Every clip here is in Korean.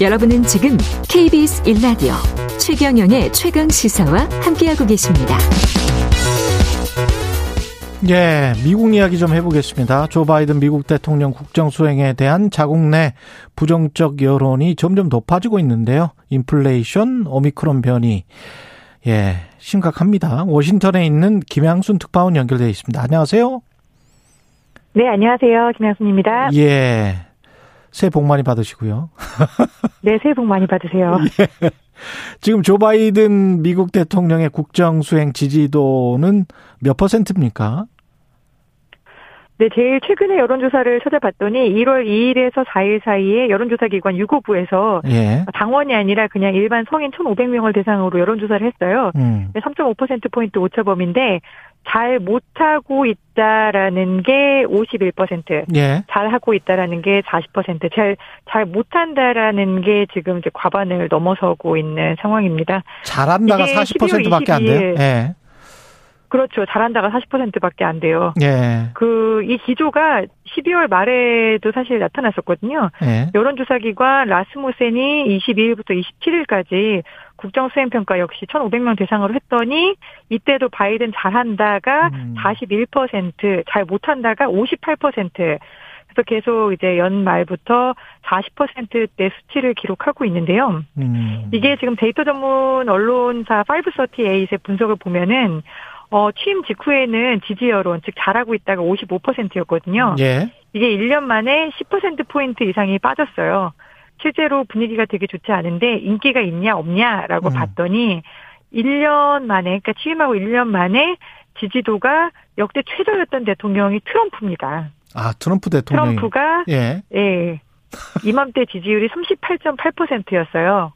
여러분은 지금 KBS 1라디오 최경영의 최강 시사와 함께하고 계십니다. 예, 미국 이야기 좀 해보겠습니다. 조 바이든 미국 대통령 국정 수행에 대한 자국 내 부정적 여론이 점점 높아지고 있는데요. 인플레이션, 오미크론 변이, 예, 심각합니다. 워싱턴에 있는 김양순 특파원 연결되어 있습니다. 안녕하세요. 네, 안녕하세요. 김양순입니다. 예. 새해 복 많이 받으시고요. 네, 새해 복 많이 받으세요. 예. 지금 조 바이든 미국 대통령의 국정 수행 지지도는 몇 퍼센트입니까? 네, 제일 최근에 여론조사를 찾아봤더니 1월 2일에서 4일 사이에 여론조사 기관 유고부에서 예. 당원이 아니라 그냥 일반 성인 1,500명을 대상으로 여론조사를 했어요. 음. 3.5%포인트 오차범위인데 잘 못하고 있다라는 게 51%, 예. 잘 하고 있다라는 게 40%, 잘, 잘 못한다라는 게 지금 이제 과반을 넘어서고 있는 상황입니다. 잘한다가 40%밖에 안 돼요? 예. 그렇죠. 잘한다가 40%밖에 안 돼요. 예. 그 이 기조가 12월 말에도 사실 나타났었거든요. 예. 여론조사기관 라스무센이 22일부터 27일까지 국정 수행 평가 역시 1,500명 대상으로 했더니 이때도 바이든 잘한다가 음. 41%, 잘 못한다가 58%. 그래서 계속 이제 연말부터 40%대 수치를 기록하고 있는데요. 음. 이게 지금 데이터 전문 언론사 538의 분석을 보면은 어, 취임 직후에는 지지 여론, 즉 잘하고 있다가 55%였거든요. 예. 이게 1년 만에 10%포인트 이상이 빠졌어요. 실제로 분위기가 되게 좋지 않은데 인기가 있냐 없냐라고 음. 봤더니 1년 만에 그러니까 취임하고 1년 만에 지지도가 역대 최저였던 대통령이 트럼프입니다. 아, 트럼프 대통령. 트럼프가 예. 예. 이맘때 지지율이 38.8%였어요.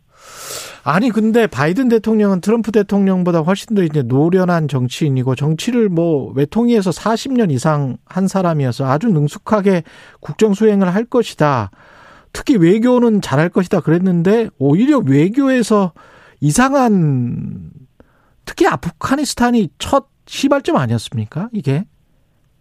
아니 근데 바이든 대통령은 트럼프 대통령보다 훨씬 더 이제 노련한 정치인이고 정치를 뭐 외통위에서 40년 이상 한 사람이어서 아주 능숙하게 국정 수행을 할 것이다. 특히 외교는 잘할 것이다 그랬는데 오히려 외교에서 이상한 특히 아프가니스탄이 첫 시발점 아니었습니까? 이게?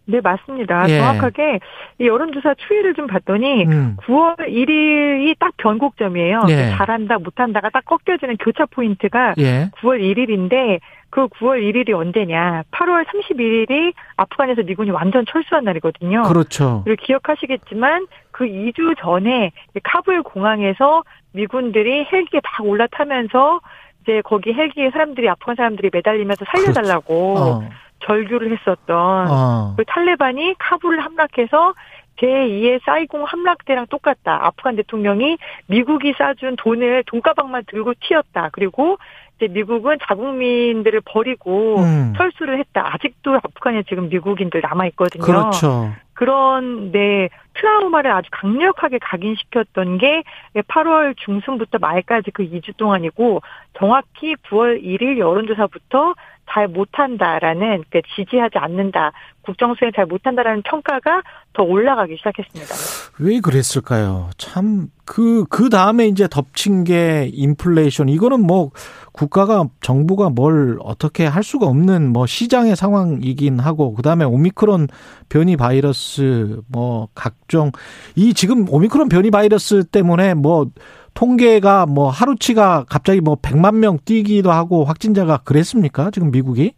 네, 맞습니다. 예. 정확하게 이 여론조사 추이를 좀 봤더니 음. 9월 1일이 딱 변곡점이에요. 예. 잘한다, 못한다가 딱 꺾여지는 교차 포인트가 예. 9월 1일인데 그 9월 1일이 언제냐? 8월 31일이 아프간에서 미군이 완전 철수한 날이거든요. 그렇죠. 그리고 기억하시겠지만 그 2주 전에 카불 공항에서 미군들이 헬기에 막 올라타면서 이제 거기 헬기에 사람들이 아프간 사람들이 매달리면서 살려달라고 그렇죠. 어. 절규를 했었던 어. 그 탈레반이 카불을 함락해서 제2의 사이공 함락 때랑 똑같다. 아프간 대통령이 미국이 싸준 돈을 돈가방만 들고 튀었다. 그리고 이제 미국은 자국민들을 버리고 음. 철수를 했다. 아직도 아프간에 지금 미국인들 남아 있거든요. 그렇죠. 그런 네 트라우마를 아주 강력하게 각인시켰던 게 8월 중순부터 말까지 그 2주 동안이고 정확히 9월 1일 여론조사부터 잘 못한다라는 그 지지하지 않는다 국정 수행 잘 못한다라는 평가가 더 올라가기 시작했습니다. 왜 그랬을까요? 참 그그 그 다음에 이제 덮친 게 인플레이션 이거는 뭐 국가가 정부가 뭘 어떻게 할 수가 없는 뭐 시장의 상황이긴 하고 그 다음에 오미크론 변이 바이러스 뭐 각종 이 지금 오미크론 변이 바이러스 때문에 뭐 통계가 뭐 하루치가 갑자기 뭐 100만 명 뛰기도 하고 확진자가 그랬습니까? 지금 미국이?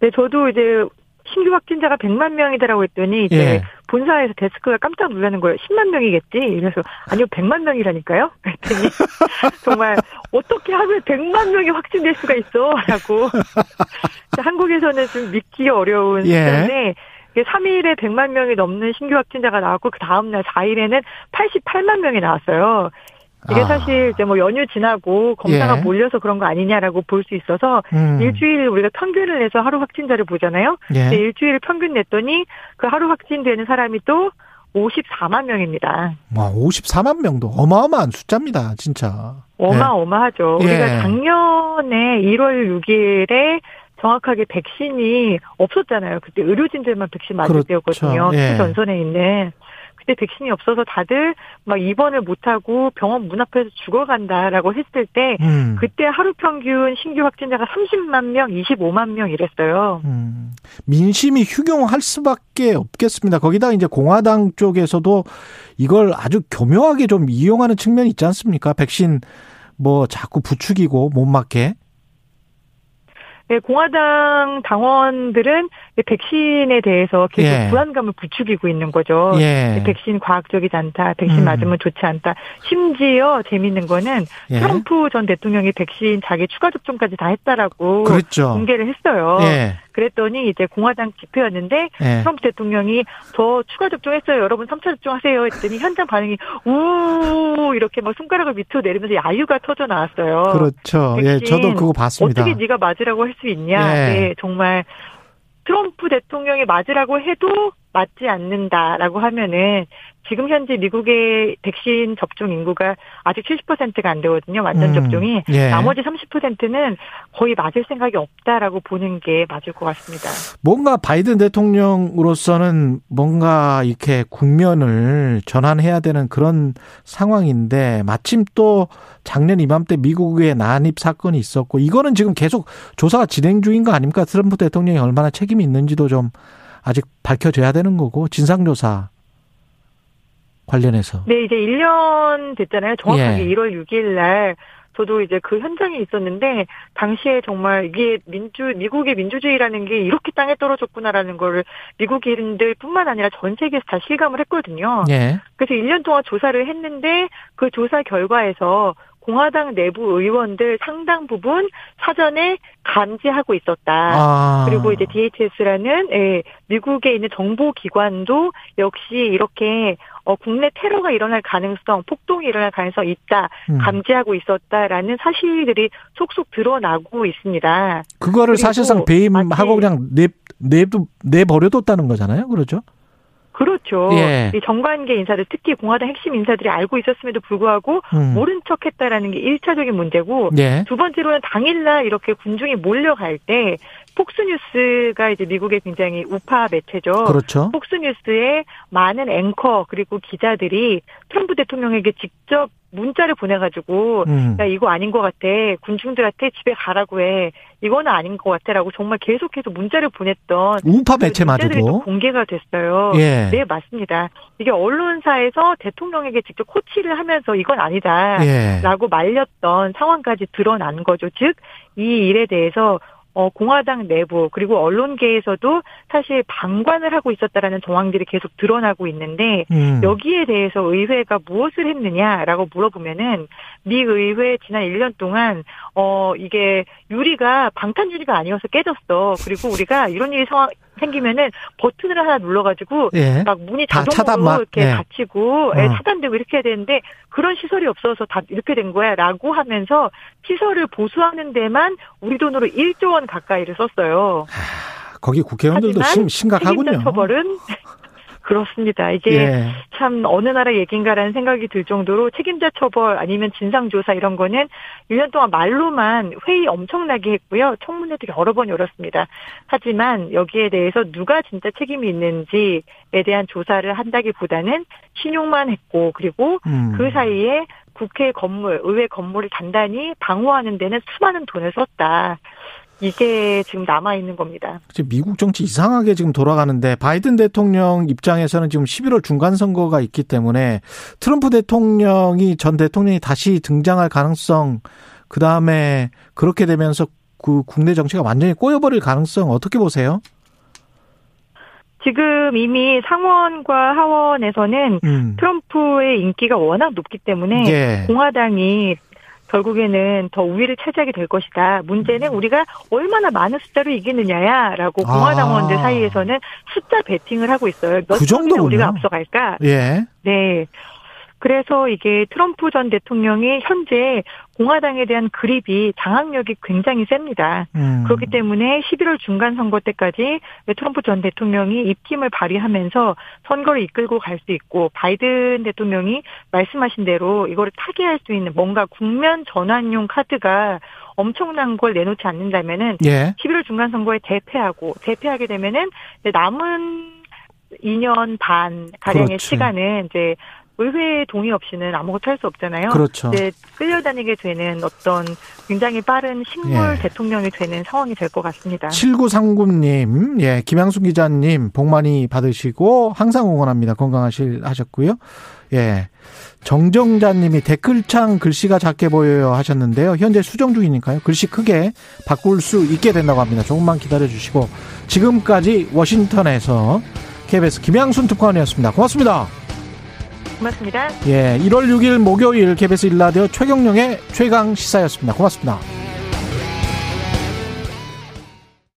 네, 저도 이제 신규 확진자가 100만 명이다라고 했더니 이제 예. 본사에서 데스크가 깜짝 놀라는 거예요. 10만 명이겠지? 그래서 아니요 100만 명이라니까요. 그랬더니 정말 어떻게 하루에 100만 명이 확진될 수가 있어라고 한국에서는 좀 믿기 어려운 예. 숫자인데 3일에 100만 명이 넘는 신규 확진자가 나왔고 그 다음 날 4일에는 88만 명이 나왔어요. 이게 아. 사실 이제 뭐 연휴 지나고 검사가 예. 몰려서 그런 거 아니냐라고 볼 수 있어서 음. 일주일 우리가 평균을 내서 하루 확진자를 보잖아요. 예. 일주일 평균 냈더니 그 하루 확진되는 사람이 또 54만 명입니다. 와, 54만 명도 어마어마한 숫자입니다, 진짜. 어마어마하죠. 예. 우리가 작년에 1월 6일에 정확하게 백신이 없었잖아요. 그때 의료진들만 백신 맞을 그렇죠. 때였거든요. 예. 전선에 있는. 그때 백신이 없어서 다들 막 입원을 못하고 병원 문 앞에서 죽어간다라고 했을 때 음. 그때 하루 평균 신규 확진자가 30만 명, 25만 명 이랬어요. 음. 민심이 휴경할 수밖에 없겠습니다. 거기다 이제 공화당 쪽에서도 이걸 아주 교묘하게 좀 이용하는 측면이 있지 않습니까? 백신 뭐 자꾸 부추기고 못 맞게. 네, 공화당 당원들은 백신에 대해서 계속 예. 불안감을 부추기고 있는 거죠. 예. 백신 과학적이지 않다. 백신 음. 맞으면 좋지 않다. 심지어 재밌는 거는 예. 트럼프 전 대통령이 백신 자기 추가 접종까지 다 했다라고 그렇죠. 공개를 했어요. 예. 그랬더니 이제 공화당 집회였는데 예. 트럼프 대통령이 저 추가 접종했어요. 여러분 3차 접종하세요. 했더니 현장 반응이 우 이렇게 막 손가락을 밑으로 내리면서 야유가 터져 나왔어요. 그렇죠. 예, 저도 그거 봤습니다. 어떻게 네가 맞으라고 할 수 있냐? 예. 네, 정말 트럼프 대통령이 맞으라고 해도 맞지 않는다라고 하면은 지금 현재 미국의 백신 접종 인구가 아직 70%가 안 되거든요. 완전 음, 접종이. 예. 나머지 30%는 거의 맞을 생각이 없다라고 보는 게 맞을 것 같습니다. 뭔가 바이든 대통령으로서는 뭔가 이렇게 국면을 전환해야 되는 그런 상황인데 마침 또 작년 이맘때 미국의 난입 사건이 있었고 이거는 지금 계속 조사가 진행 중인 거 아닙니까? 트럼프 대통령이 얼마나 책임이 있는지도 좀 아직 밝혀져야 되는 거고 진상조사 관련해서. 네, 이제 1년 됐잖아요. 정확하게 예. 1월 6일 날 저도 이제 그 현장에 있었는데 당시에 정말 이게 민주 미국의 민주주의라는 게 이렇게 땅에 떨어졌구나라는 거를 미국인들뿐만 아니라 전 세계에서 다 실감을 했거든요. 예. 그래서 1년 동안 조사를 했는데 그 조사 결과에서 공화당 내부 의원들 상당 부분 사전에 감지하고 있었다. 아. 그리고 이제 DHS라는 예, 미국에 있는 정보 기관도 역시 이렇게 어, 국내 테러가 일어날 가능성, 폭동이 일어날 가능성이 있다, 음. 감지하고 있었다라는 사실들이 속속 드러나고 있습니다. 그거를 사실상 배임하고 마치- 그냥 내 내도 내 버려뒀다는 거잖아요. 그렇죠? 그렇죠. 예. 이 정관계 인사들, 특히 공화당 핵심 인사들이 알고 있었음에도 불구하고 음. 모른 척했다라는 게 일차적인 문제고 예. 두 번째로는 당일날 이렇게 군중이 몰려갈 때 폭스뉴스가 이제 미국의 굉장히 우파 매체죠. 그렇죠. 폭스뉴스에 많은 앵커 그리고 기자들이 트럼프 대통령에게 직접 문자를 보내가지고 음. 야 이거 아닌 것 같아 군중들한테 집에 가라고 해 이거는 아닌 것 같아라고 정말 계속해서 문자를 보냈던 우파 그 매체마저도 공개가 됐어요. 예. 네 맞습니다. 이게 언론사에서 대통령에게 직접 코치를 하면서 이건 아니다. 예. 라고 말렸던 상황까지 드러난 거죠. 즉, 이 일에 대해서 어, 공화당 내부 그리고 언론계에서도 사실 방관을 하고 있었다라는 정황들이 계속 드러나고 있는데 음. 여기에 대해서 의회가 무엇을 했느냐라고 물어보면은 미 의회 지난 1년 동안 어 이게 유리가 방탄 유리가 아니어서 깨졌어. 그리고 우리가 이런 일이 상황 생기면은 버튼을 하나 눌러가지고 예. 막 문이 다 자동으로 막, 이렇게 예. 닫히고 예, 어. 차단되고 이렇게 해야 되는데 그런 시설이 없어서 다 이렇게 된 거야라고 하면서 시설을 보수하는 데만 우리 돈으로 1조 원 가까이를 썼어요. 거기 국회의원들도 심, 심각하군요. 책임자 처벌은 그렇습니다. 이게 예. 참 어느 나라 얘기인가라는 생각이 들 정도로 책임자 처벌 아니면 진상조사 이런 거는 1년 동안 말로만 회의 엄청나게 했고요. 청문회도 여러 번 열었습니다. 하지만 여기에 대해서 누가 진짜 책임이 있는지에 대한 조사를 한다기보다는 신용만 했고 그리고 음. 그 사이에 국회 건물, 의회 건물을 단단히 방어하는 데는 수많은 돈을 썼다. 이게 지금 남아 있는 겁니다. 지금 미국 정치 이상하게 지금 돌아가는데 바이든 대통령 입장에서는 지금 11월 중간 선거가 있기 때문에 트럼프 대통령이 전 대통령이 다시 등장할 가능성 그 다음에 그렇게 되면서 그 국내 정치가 완전히 꼬여버릴 가능성 어떻게 보세요? 지금 이미 상원과 하원에서는 음. 트럼프의 인기가 워낙 높기 때문에 예. 공화당이 결국에는 더 우위를 차지하게 될 것이다. 문제는 우리가 얼마나 많은 숫자로 이기느냐야라고 음. 아. 공화당원들 사이에서는 숫자 베팅을 하고 있어요. 몇 그 정도군요. 우리가 앞서갈까? 예. 네. 그래서 이게 트럼프 전 대통령이 현재 공화당에 대한 그립이 장악력이 굉장히 셉니다. 음. 그렇기 때문에 11월 중간 선거 때까지 트럼프 전 대통령이 입김을 발휘하면서 선거를 이끌고 갈 수 있고 바이든 대통령이 말씀하신 대로 이거를 타개할 수 있는 뭔가 국면 전환용 카드가 엄청난 걸 내놓지 않는다면은 예. 11월 중간 선거에 대패하고 대패하게 되면은 남은 2년 반 가량의 그렇지. 시간은 이제 의회 동의 없이는 아무것도 할 수 없잖아요. 그렇죠. 이제 끌려다니게 되는 어떤 굉장히 빠른 식물 예. 대통령이 되는 상황이 될 것 같습니다. 7939님, 예, 김양순 기자님, 복 많이 받으시고, 항상 응원합니다. 건강하실, 하셨고요. 예. 정정자님이 댓글창 글씨가 작게 보여요 하셨는데요. 현재 수정 중이니까요. 글씨 크게 바꿀 수 있게 된다고 합니다. 조금만 기다려 주시고, 지금까지 워싱턴에서 KBS 김양순 특파원이었습니다. 고맙습니다. 고맙습니다. 예, 1월 6일 목요일 KBS 일라디오 최경령의 최강 시사였습니다. 고맙습니다.